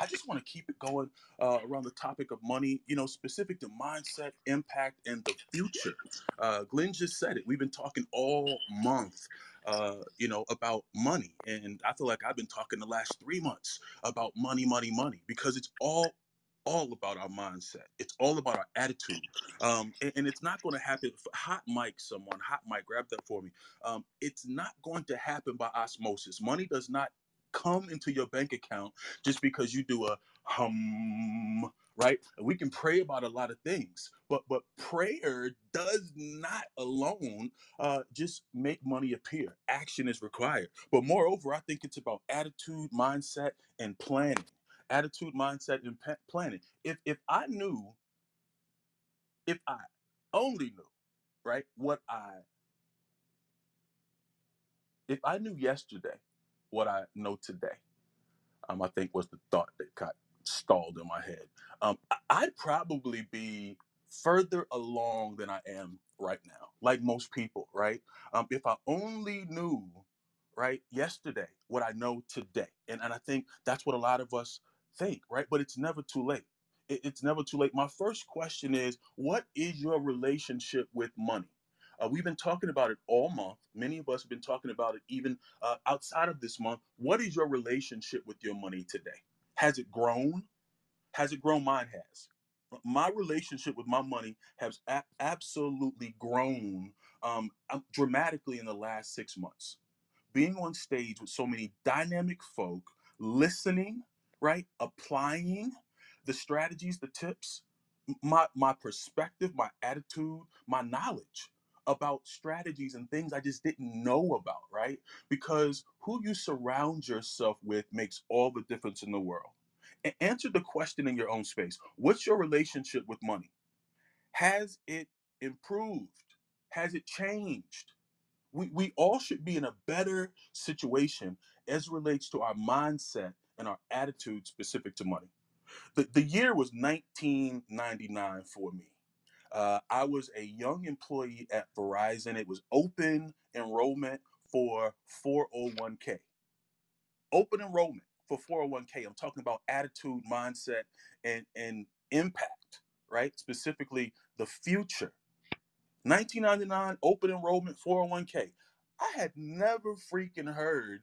I just want to keep it going uh, around the topic of money, you know, specific to mindset, impact, and the future. Uh, Glenn just said it. We've been talking all month uh, you know, about money. And I feel like I've been talking the last three months about money, money, money, because it's all all about our mindset. It's all about our attitude. Um, and, and, it's not going to happen. Hot mic, someone, hot mic, grab that for me. Um, it's not going to happen by osmosis. Money does not come into your bank account just because you do a hum right? We can pray about a lot of things but but prayer does not alone uh, just make money appear. Action is required. But moreover i think it's about attitude mindset and planning. Attitude mindset and pa- planning. If if i knew if i only knew right what i if i knew yesterday what I know today. Um, I think was the thought that got stalled in my head. Um, I- would probably be further along than I am right now, like most people, right? Um, if I only knew, right? Yesterday, what I know today. And, and I think that's what a lot of us think, right? But it's never too late. It- it's never too late. My first question is what is your relationship with money? Uh, we've been talking about it all month. Many of us have been talking about it even uh, outside of this month. What is your relationship with your money today? Has it grown? Has it grown? Mine has. My relationship with my money has a- absolutely grown um, um, dramatically in the last six months being on stage with so many dynamic folk, listening, right? Applying the strategies, the tips, my my perspective, my attitude, my knowledge about strategies and things I just didn't know about, right? Because who you surround yourself with makes all the difference in the world. A- answer the question in your own space. What's your relationship with money? Has it improved? Has it changed? we, we all should be in a better situation as relates to our mindset and our attitude specific to money. The, the year was 1999 for me. Uh, I was a young employee at Verizon. It was open enrollment for 401k. Open enrollment for 401k. I'm talking about attitude, mindset, and, and impact, right? Specifically, the future 1999 open enrollment 401k. I had never freaking heard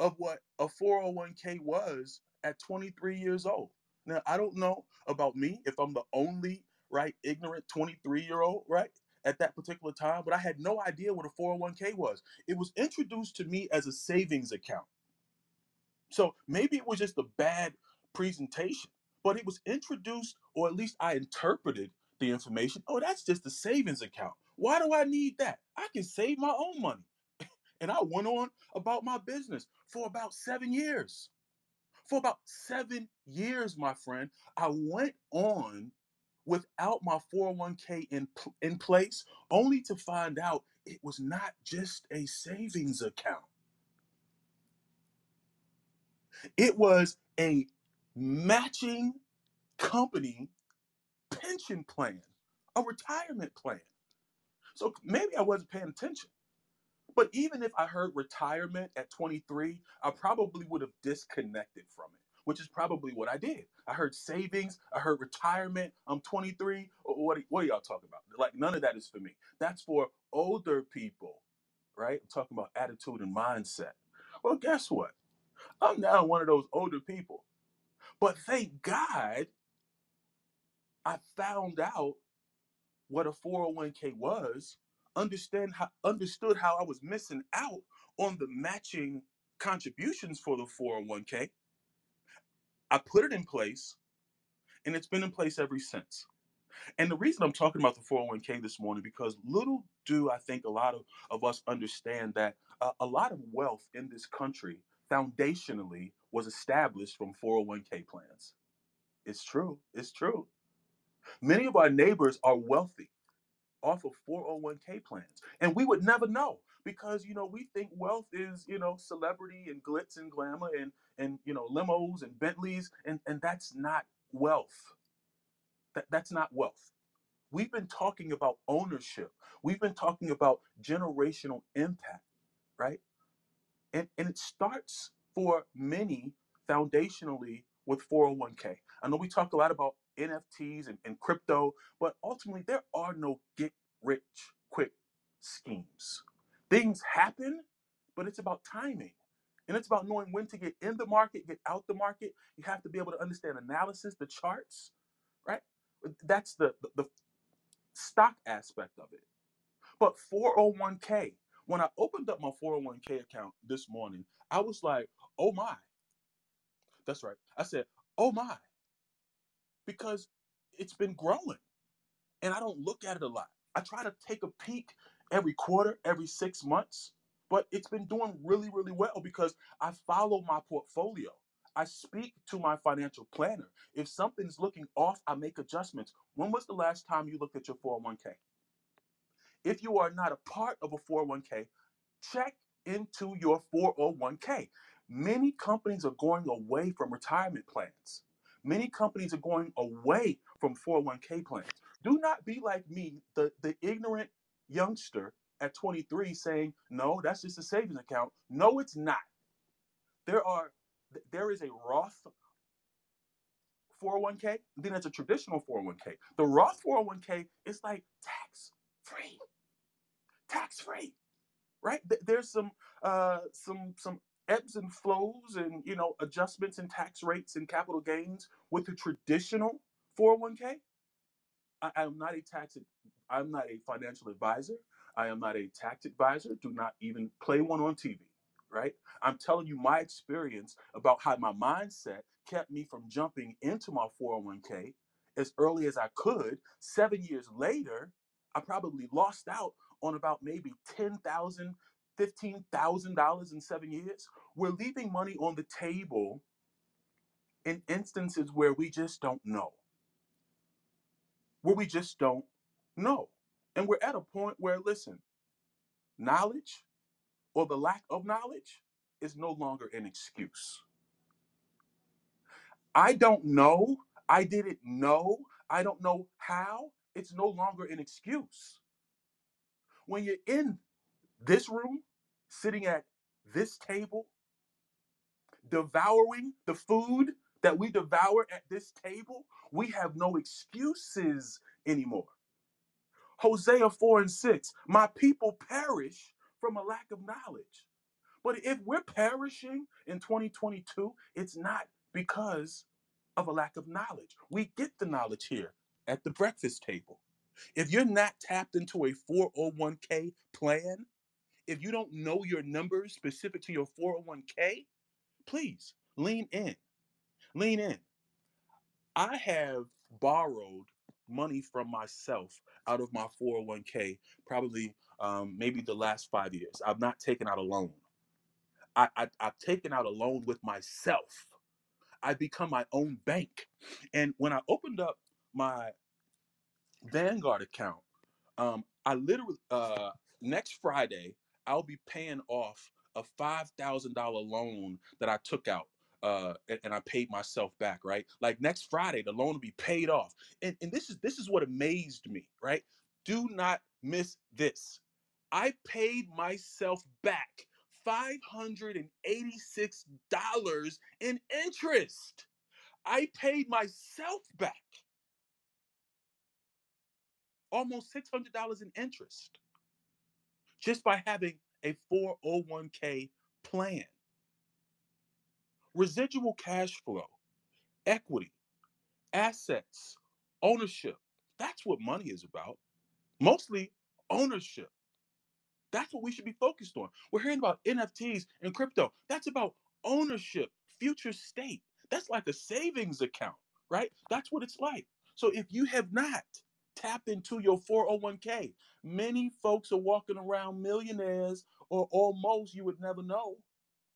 of what a 401k was at 23 years old. Now, I don't know about me if I'm the only, right, ignorant 23 year old, right, at that particular time, but I had no idea what a 401k was. It was introduced to me as a savings account. So maybe it was just a bad presentation, but it was introduced, or at least I interpreted the information. Oh, that's just a savings account. Why do I need that? I can save my own money. And I went on about my business for about seven years. For about seven years, my friend, I went on without my 401k in, in place, only to find out it was not just a savings account. It was a matching company pension plan, a retirement plan. So maybe I wasn't paying attention. But even if I heard retirement at 23, I probably would have disconnected from it, which is probably what I did. I heard savings, I heard retirement. I'm 23. What, what are y'all talking about? Like, none of that is for me. That's for older people, right? I'm talking about attitude and mindset. Well, guess what? I'm now one of those older people. But thank God I found out what a 401k was, understand how understood how I was missing out on the matching contributions for the 401k. I put it in place and it's been in place ever since. And the reason I'm talking about the 401k this morning because little do I think a lot of, of us understand that uh, a lot of wealth in this country foundationally was established from 401k plans. It's true. It's true. Many of our neighbors are wealthy off of 401k plans. And we would never know because you know we think wealth is, you know, celebrity and glitz and glamour and and you know limos and Bentleys and and that's not wealth. That that's not wealth. We've been talking about ownership. We've been talking about generational impact, right? and, and it starts for many foundationally with 401k. I know we talk a lot about NFTs and, and crypto, but ultimately there are no get rich quick schemes. Things happen, but it's about timing. And it's about knowing when to get in the market, get out the market. You have to be able to understand analysis, the charts, right? That's the, the, the stock aspect of it. But 401k, when I opened up my 401k account this morning, I was like, oh my. That's right. I said, oh my, because it's been growing and I don't look at it a lot. I try to take a peek every quarter, every six months, but it's been doing really, really well because I follow my portfolio. I speak to my financial planner. If something's looking off, I make adjustments. When was the last time you looked at your 401k? If you are not a part of a 401k, check into your 401k. Many companies are going away from retirement plans. Many companies are going away from 401k plans. Do not be like me, the, the ignorant youngster at 23 saying, no, that's just a savings account. No, it's not. There are there is a Roth 401k, then there's a traditional 401k. The Roth 401k is like tax free. Tax free. Right? There's some uh some some ebbs and flows and you know adjustments in tax rates and capital gains with the traditional 401k. I, am not a tax I'm not a financial advisor. I am not a tax advisor. Do not even play one on TV, right? I'm telling you my experience about how my mindset kept me from jumping into my 401k as early as I could. Seven years later, I probably lost out on about maybe $10,000, $15,000 in seven years. We're leaving money on the table in instances where we just don't know. Where we just don't know. And we're at a point where, listen, knowledge or the lack of knowledge is no longer an excuse. I don't know. I didn't know. I don't know how. It's no longer an excuse. When you're in this room, sitting at this table, devouring the food that we devour at this table, we have no excuses anymore. Hosea 4 and 6, my people perish from a lack of knowledge. But if we're perishing in 2022, it's not because of a lack of knowledge. We get the knowledge here at the breakfast table. If you're not tapped into a 401k plan, if you don't know your numbers specific to your 401k, please lean in. Lean in. I have borrowed money from myself out of my 401k probably um, maybe the last five years. I've not taken out a loan. I, I, I've taken out a loan with myself. I've become my own bank. And when I opened up my Vanguard account, um, I literally, uh, next Friday, I'll be paying off a $5,000 loan that I took out uh, and, and, I paid myself back, right? Like next Friday, the loan will be paid off. And, and this is this is what amazed me, right? Do not miss this. I paid myself back $586 in interest. I paid myself back almost $600 in interest just by having a 401k plan residual cash flow, equity, assets, ownership. That's what money is about. Mostly ownership. That's what we should be focused on. We're hearing about NFTs and crypto. That's about ownership, future state. That's like a savings account, right? That's what it's like. So if you have not tapped into your 401k, many folks are walking around millionaires or almost you would never know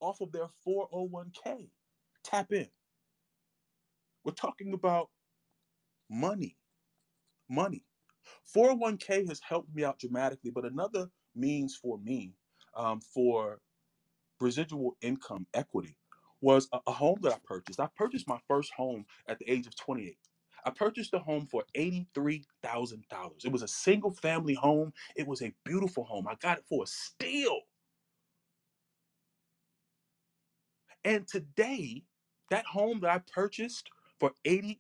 off of their 401k. Tap in. We're talking about money. Money. 401k has helped me out dramatically, but another means for me um, for residual income equity was a, a home that I purchased. I purchased my first home at the age of 28. I purchased a home for $83,000. It was a single family home. It was a beautiful home. I got it for a steal. And today, that home that I purchased for $83,000,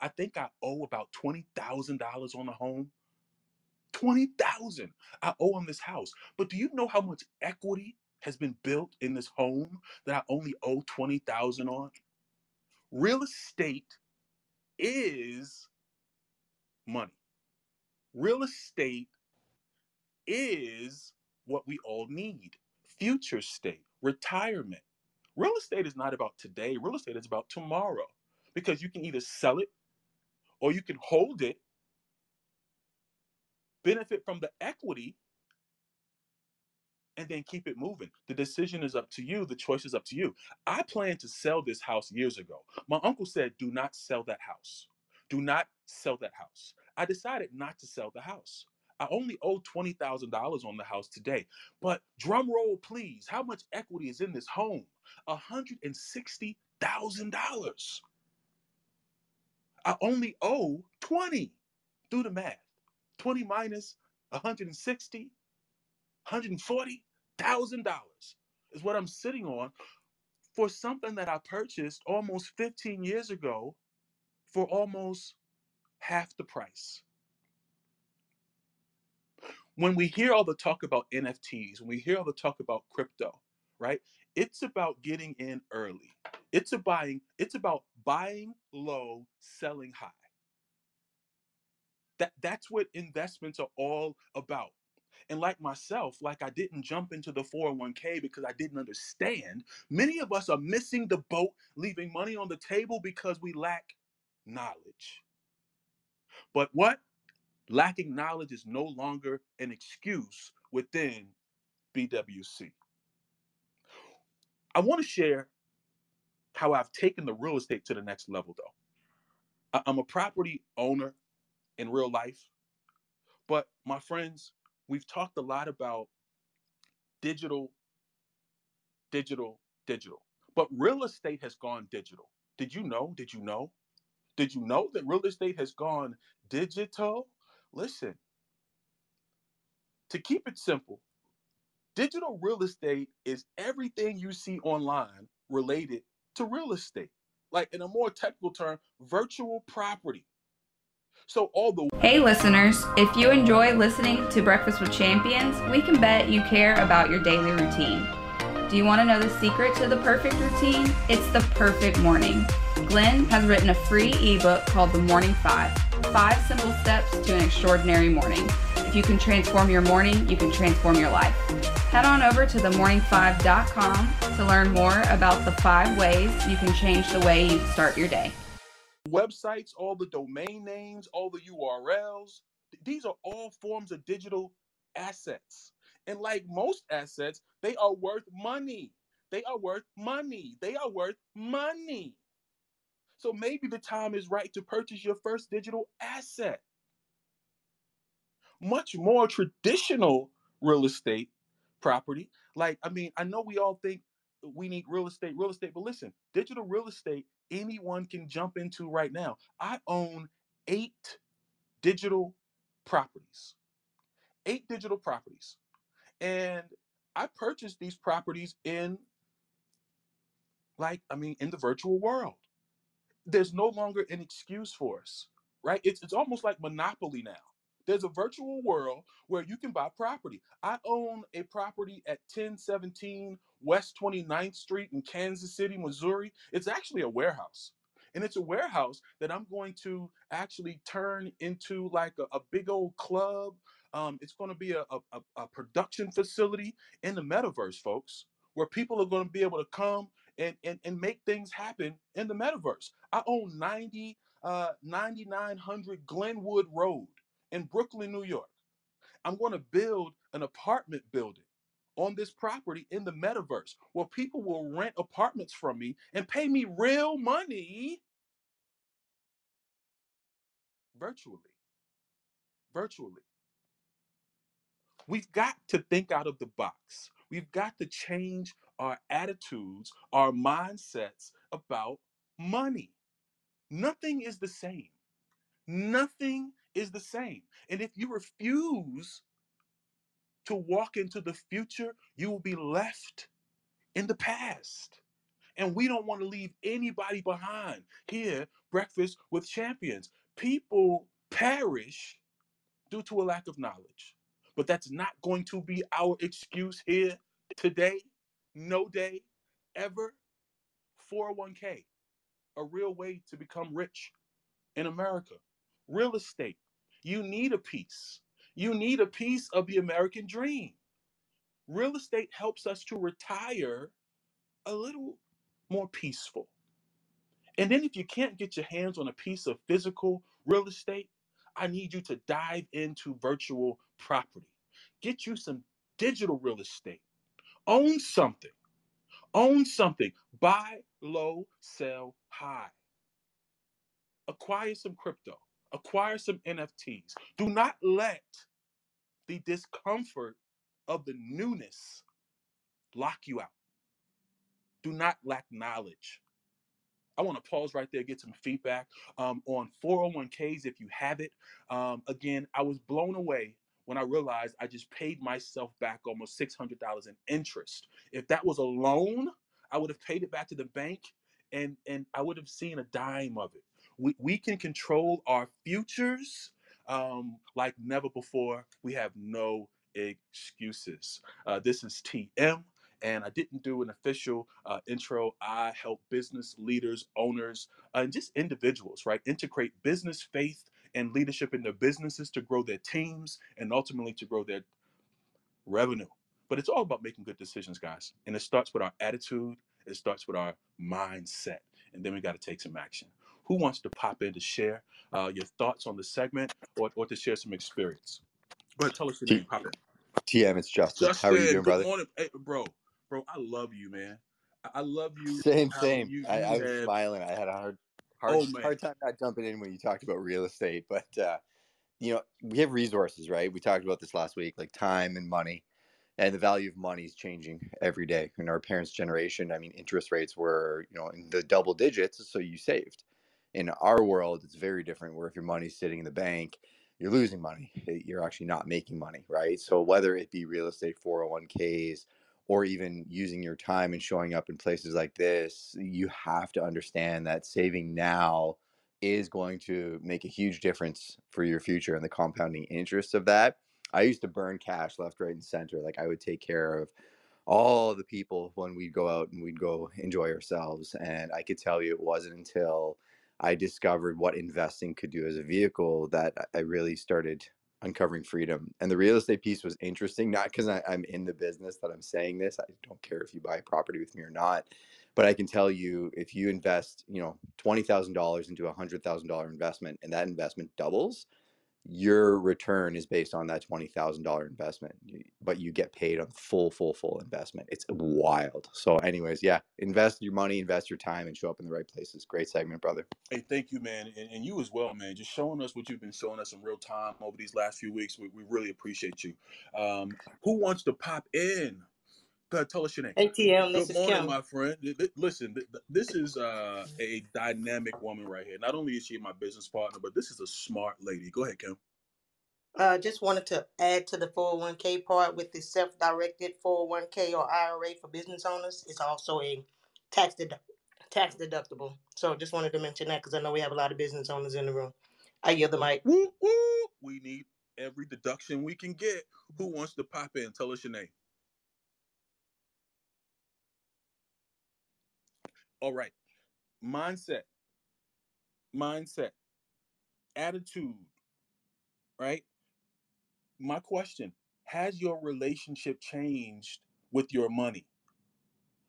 I think I owe about $20,000 on the home. 20,000 I owe on this house. But do you know how much equity has been built in this home that I only owe 20,000 on? Real estate is money. Real estate is what we all need future state, retirement. Real estate is not about today, real estate is about tomorrow because you can either sell it or you can hold it, benefit from the equity, and then keep it moving. The decision is up to you, the choice is up to you. I planned to sell this house years ago. My uncle said, Do not sell that house. Do not sell that house. I decided not to sell the house. I only owe $20,000 on the house today. But drum roll, please. How much equity is in this home? $160,000. I only owe 20. Do the math. 20 minus 160, 140 thousand dollars is what I'm sitting on for something that I purchased almost 15 years ago for almost half the price. When we hear all the talk about NFTs, when we hear all the talk about crypto, right? It's about getting in early. It's about buying, it's about buying low, selling high. That that's what investments are all about. And like myself, like I didn't jump into the 401k because I didn't understand. Many of us are missing the boat, leaving money on the table because we lack knowledge. But what? Lacking knowledge is no longer an excuse within BWC. I want to share how I've taken the real estate to the next level, though. I'm a property owner in real life, but my friends, we've talked a lot about digital, digital, digital. But real estate has gone digital. Did you know? Did you know? Did you know that real estate has gone digital? Listen, to keep it simple, digital real estate is everything you see online related to real estate. Like in a more technical term, virtual property. So all the Hey listeners, if you enjoy listening to Breakfast with Champions, we can bet you care about your daily routine. Do you want to know the secret to the perfect routine? It's the perfect morning. Glenn has written a free ebook called The Morning Five Five Simple Steps to an Extraordinary Morning. If you can transform your morning, you can transform your life. Head on over to themorning5.com to learn more about the five ways you can change the way you start your day. Websites, all the domain names, all the URLs, these are all forms of digital assets. And like most assets, they are worth money. They are worth money. They are worth money. So maybe the time is right to purchase your first digital asset. Much more traditional real estate property. Like, I mean, I know we all think we need real estate, real estate, but listen, digital real estate, anyone can jump into right now. I own eight digital properties, eight digital properties. And I purchased these properties in, like, I mean, in the virtual world. there's no longer an excuse for us, right? It's it's almost like monopoly now. There's a virtual world where you can buy property. I own a property at 1017 West 29th Street in Kansas City, Missouri. It's actually a warehouse. And it's a warehouse that I'm going to actually turn into like a, a big old club. Um, it's going to be a, a, a production facility in the metaverse, folks, where people are going to be able to come and, and, and make things happen in the metaverse. I own 90, uh, 9900 Glenwood Road in Brooklyn, New York. I'm going to build an apartment building on this property in the metaverse where people will rent apartments from me and pay me real money virtually. Virtually. We've got to think out of the box. We've got to change our attitudes, our mindsets about money. Nothing is the same. Nothing is the same. And if you refuse to walk into the future, you will be left in the past. And we don't want to leave anybody behind. Here, Breakfast with Champions. People perish due to a lack of knowledge. But that's not going to be our excuse here today, no day, ever. 401k, a real way to become rich in America. Real estate, you need a piece. You need a piece of the American dream. Real estate helps us to retire a little more peaceful. And then if you can't get your hands on a piece of physical real estate, I need you to dive into virtual property. Get you some digital real estate. Own something. Own something. Buy low, sell high. Acquire some crypto. Acquire some NFTs. Do not let the discomfort of the newness lock you out. Do not lack knowledge. I want to pause right there, get some feedback um, on 401ks if you have it. Um, again, I was blown away when I realized I just paid myself back almost $600 in interest. If that was a loan, I would have paid it back to the bank and, and I would have seen a dime of it. We, we can control our futures um, like never before. We have no excuses. Uh, this is TM and I didn't do an official uh, intro. I help business leaders, owners, uh, and just individuals, right, integrate business faith and leadership in their businesses to grow their teams and ultimately to grow their revenue. But it's all about making good decisions, guys. And it starts with our attitude, it starts with our mindset, and then we got to take some action. Who wants to pop in to share uh, your thoughts on the segment or, or to share some experience? Go ahead, tell us your T- name. Pop in. TM, it's Justin. Justin, How are you doing, good brother? morning, hey, bro. Bro, I love you, man. I, I love you. Same, same. you, I, you I was have- smiling. I had a hard, hard, Oh, hard time not jumping in when you talked about real estate. But uh, you know, we have resources, right? We talked about this last week, like time and money, and the value of money is changing every day. In our parents' generation, I mean, interest rates were, you know, in the double digits, so you saved. In our world, it's very different. Where if your money's sitting in the bank, you're losing money. Eh, you're actually not making money, right? So whether it be real estate, 401ks, or even using your time and showing up in places like this, you have to understand that saving now is going to make a huge difference for your future and the compounding interest of that. I used to burn cash left, right, and center. Like I would take care of all the people when we'd go out and we'd go enjoy ourselves. And I could tell you it wasn't until I discovered what investing could do as a vehicle that I really started uncovering freedom. And the real estate piece was interesting, not because I'm in the business that I'm saying this. I don't care if you buy property with me or not. But I can tell you if you invest, you know, $20,000 into a $100,000 investment and that investment doubles, your return is based on that $20,000 investment, but you get paid on full, full, full investment. It's wild. So, anyways, yeah, invest your money, invest your time, and show up in the right places. Great segment, brother. Hey, thank you, man, and, and you as well, man. Just showing us what you've been showing us in real time over these last few weeks. We, we really appreciate you. Um, who wants to pop in? Go ahead, tell us your name. ATM, this Good is morning, Kim. my friend. Listen, th- th- this is uh, a dynamic woman right here. Not only is she my business partner, but this is a smart lady. Go ahead, Kim. Uh, just wanted to add to the 401k part with the self-directed 401k or IRA for business owners. It's also a tax dedu- tax deductible. So just wanted to mention that because I know we have a lot of business owners in the room. I yield the mic. We need every deduction we can get. Who wants to pop in? Tell us your name. All right. Mindset. Mindset. Attitude. Right? My question Has your relationship changed with your money?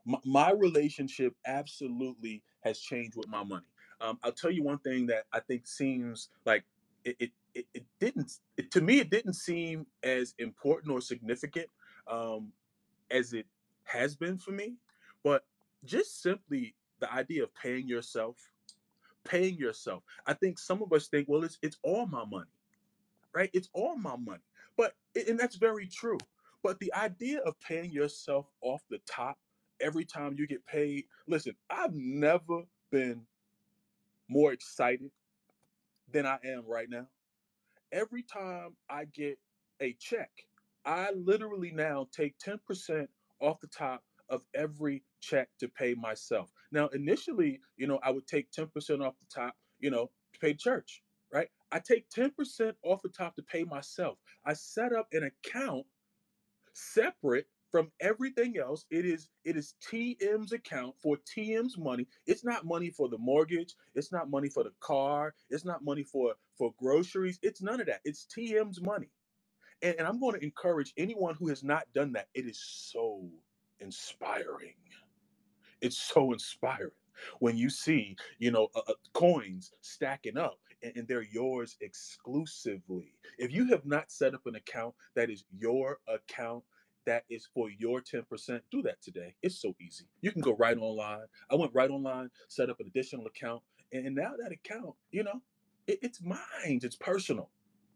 My, my relationship absolutely has changed with my money. Um, I'll tell you one thing that I think seems like it, it, it, it didn't, it, to me, it didn't seem as important or significant um, as it has been for me. But just simply the idea of paying yourself, paying yourself. I think some of us think, well, it's it's all my money, right? It's all my money. But and that's very true. But the idea of paying yourself off the top every time you get paid, listen, I've never been more excited than I am right now. Every time I get a check, I literally now take 10% off the top of every check to pay myself. Now, initially, you know, I would take 10% off the top, you know, to pay church, right? I take 10% off the top to pay myself. I set up an account separate from everything else. It is it is TM's account for TM's money. It's not money for the mortgage. It's not money for the car. It's not money for for groceries. It's none of that. It's TM's money. And, and I'm going to encourage anyone who has not done that. It is so inspiring. It's so inspiring when you see, you know, uh, uh, coins stacking up and, and they're yours exclusively. If you have not set up an account that is your account, that is for your 10%, do that today. It's so easy. You can go right online. I went right online, set up an additional account, and, now that account, you know, it, it's mine. It's personal.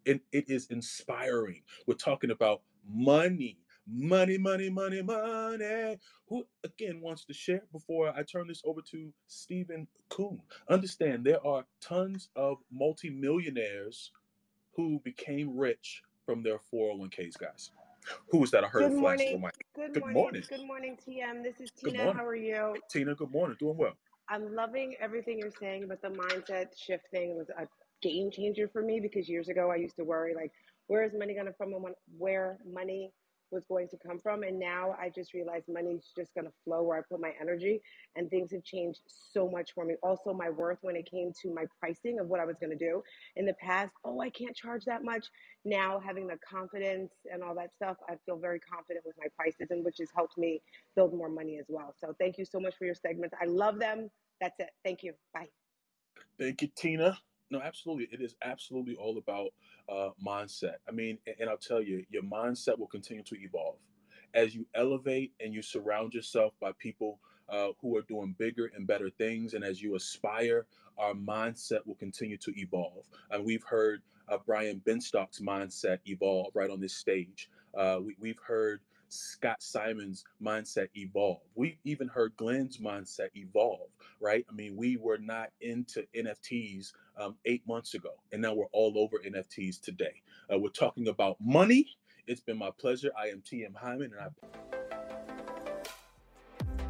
And it is inspiring. We're talking about money. Money, money, money, money. Who again wants to share before I turn this over to Stephen Kuhn? Understand there are tons of multimillionaires who became rich from their 401ks, guys. Who was that? I heard Good a flash morning. on my Good, Good morning. Good morning, TM. This is Tina. How are you? Tina. Good morning. Doing well. I'm loving everything you're saying, but the mindset shifting was a game changer for me because years ago I used to worry like, where is money going to come from? and when- Where money was going to come from, and now I just realized money's just going to flow where I put my energy, and things have changed so much for me. Also, my worth when it came to my pricing of what I was going to do in the past. Oh, I can't charge that much. Now having the confidence and all that stuff, I feel very confident with my prices, and which has helped me build more money as well. So thank you so much for your segments. I love them. That's it. Thank you. Bye. Thank you, Tina. No, absolutely. It is absolutely all about uh, mindset. I mean, a- and I'll tell you, your mindset will continue to evolve as you elevate and you surround yourself by people uh, who are doing bigger and better things. And as you aspire, our mindset will continue to evolve. And we've heard uh, Brian Benstock's mindset evolve right on this stage. Uh, we, we've heard Scott Simon's mindset evolve. We even heard Glenn's mindset evolve, right? I mean, we were not into NFTs um, eight months ago, and now we're all over NFTs today. Uh, we're talking about money. It's been my pleasure. I am TM Hyman, and I